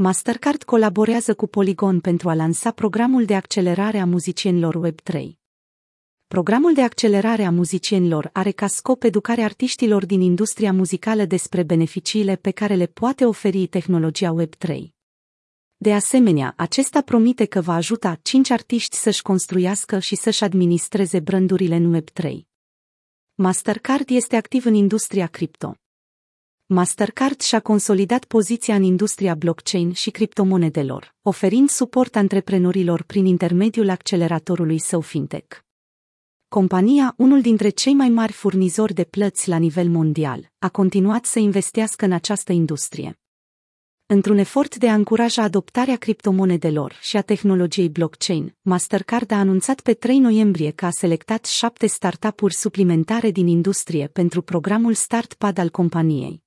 Mastercard colaborează cu Polygon pentru a lansa programul de accelerare a muzicienilor Web3. Programul de accelerare a muzicienilor are ca scop educarea artiștilor din industria muzicală despre beneficiile pe care le poate oferi tehnologia Web3. De asemenea, acesta promite că va ajuta cinci artiști să-și construiască și să-și administreze brandurile în Web3. Mastercard este activ în industria cripto. Mastercard și-a consolidat poziția în industria blockchain și criptomonedelor, oferind suport antreprenorilor prin intermediul acceleratorului său fintech. Compania, unul dintre cei mai mari furnizori de plăți la nivel mondial, a continuat să investească în această industrie. Într-un efort de a încuraja adoptarea criptomonedelor și a tehnologiei blockchain, Mastercard a anunțat pe 3 noiembrie că a selectat șapte startup-uri suplimentare din industrie pentru programul StartPad al companiei.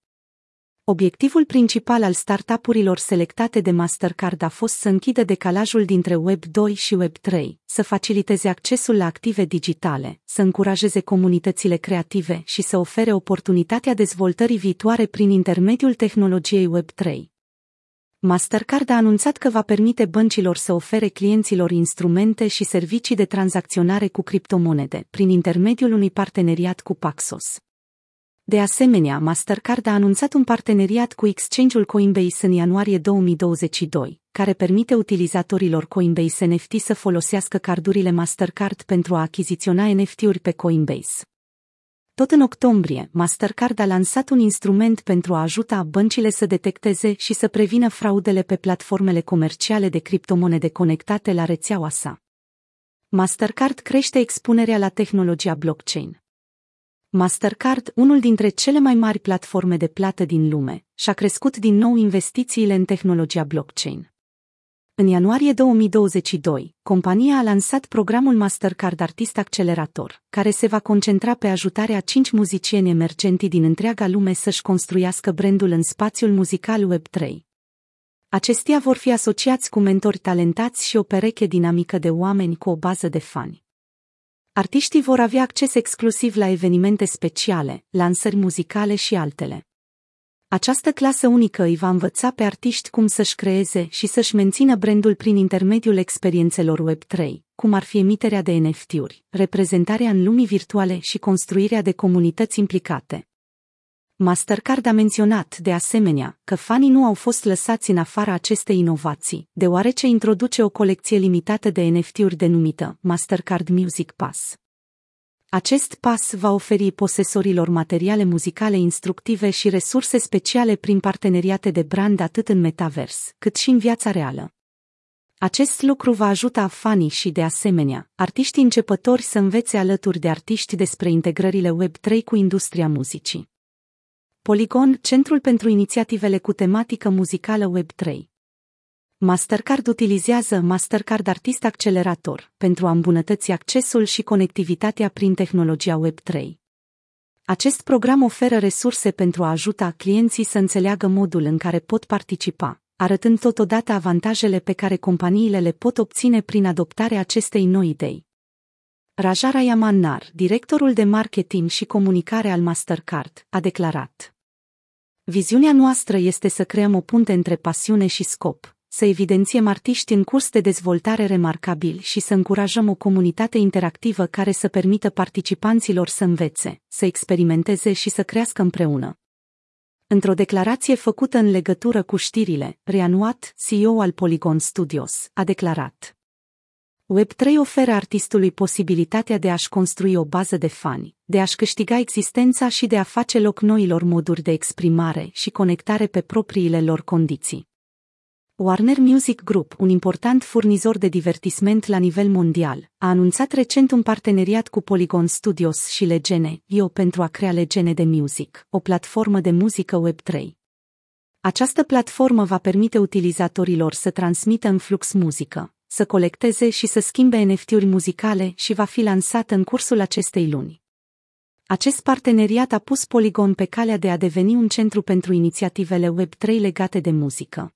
Obiectivul principal al startup-urilor selectate de Mastercard a fost să închidă decalajul dintre Web 2 și Web 3, să faciliteze accesul la active digitale, să încurajeze comunitățile creative și să ofere oportunitatea dezvoltării viitoare prin intermediul tehnologiei Web 3. Mastercard a anunțat că va permite băncilor să ofere clienților instrumente și servicii de tranzacționare cu criptomonede prin intermediul unui parteneriat cu Paxos. De asemenea, Mastercard a anunțat un parteneriat cu exchange-ul Coinbase în ianuarie 2022, care permite utilizatorilor Coinbase NFT să folosească cardurile Mastercard pentru a achiziționa NFT-uri pe Coinbase. Tot în octombrie, Mastercard a lansat un instrument pentru a ajuta băncile să detecteze și să prevină fraudele pe platformele comerciale de criptomonede conectate la rețeaua sa. Mastercard crește expunerea la tehnologia blockchain. Mastercard, unul dintre cele mai mari platforme de plată din lume, și-a crescut din nou investițiile în tehnologia blockchain. În ianuarie 2022, compania a lansat programul Mastercard Artist Accelerator, care se va concentra pe ajutarea cinci muzicieni emergenti din întreaga lume să-și construiască brandul în spațiul muzical Web3. Acestea vor fi asociați cu mentori talentați și o pereche dinamică de oameni cu o bază de fani. Artiștii vor avea acces exclusiv la evenimente speciale, lansări muzicale și altele. Această clasă unică îi va învăța pe artiști cum să-și creeze și să-și mențină brandul prin intermediul experiențelor Web3, cum ar fi emiterea de NFT-uri, reprezentarea în lumii virtuale și construirea de comunități implicate. Mastercard a menționat, de asemenea, că fanii nu au fost lăsați în afara acestei inovații, deoarece introduce o colecție limitată de NFT-uri denumită Mastercard Music Pass. Acest pas va oferi posesorilor materiale muzicale instructive și resurse speciale prin parteneriate de brand atât în metavers, cât și în viața reală. Acest lucru va ajuta fanii și, de asemenea, artiștii începători să învețe alături de artiști despre integrările Web3 cu industria muzicii. Polygon, centrul pentru inițiativele cu tematică muzicală Web3. Mastercard utilizează Mastercard Artist Accelerator pentru a îmbunătăți accesul și conectivitatea prin tehnologia Web3. Acest program oferă resurse pentru a ajuta clienții să înțeleagă modul în care pot participa, arătând totodată avantajele pe care companiile le pot obține prin adoptarea acestei noi idei. Rajara Yamannar, directorul de marketing și comunicare al Mastercard, a declarat Viziunea noastră este să creăm o punte între pasiune și scop, să evidențiem artiști în curs de dezvoltare remarcabil și să încurajăm o comunitate interactivă care să permită participanților să învețe, să experimenteze și să crească împreună. Într-o declarație făcută în legătură cu știrile, Reanuat, CEO al Polygon Studios, a declarat Web3 oferă artistului posibilitatea de a-și construi o bază de fani, de a-și câștiga existența și de a face loc noilor moduri de exprimare și conectare pe propriile lor condiții. Warner Music Group, un important furnizor de divertisment la nivel mondial, a anunțat recent un parteneriat cu Polygon Studios și Legene, IO pentru a crea Legene de Music, o platformă de muzică Web3. Această platformă va permite utilizatorilor să transmită în flux muzică, să colecteze și să schimbe NFT-uri muzicale și va fi lansată în cursul acestei luni. Acest parteneriat a pus Polygon pe calea de a deveni un centru pentru inițiativele Web3 legate de muzică.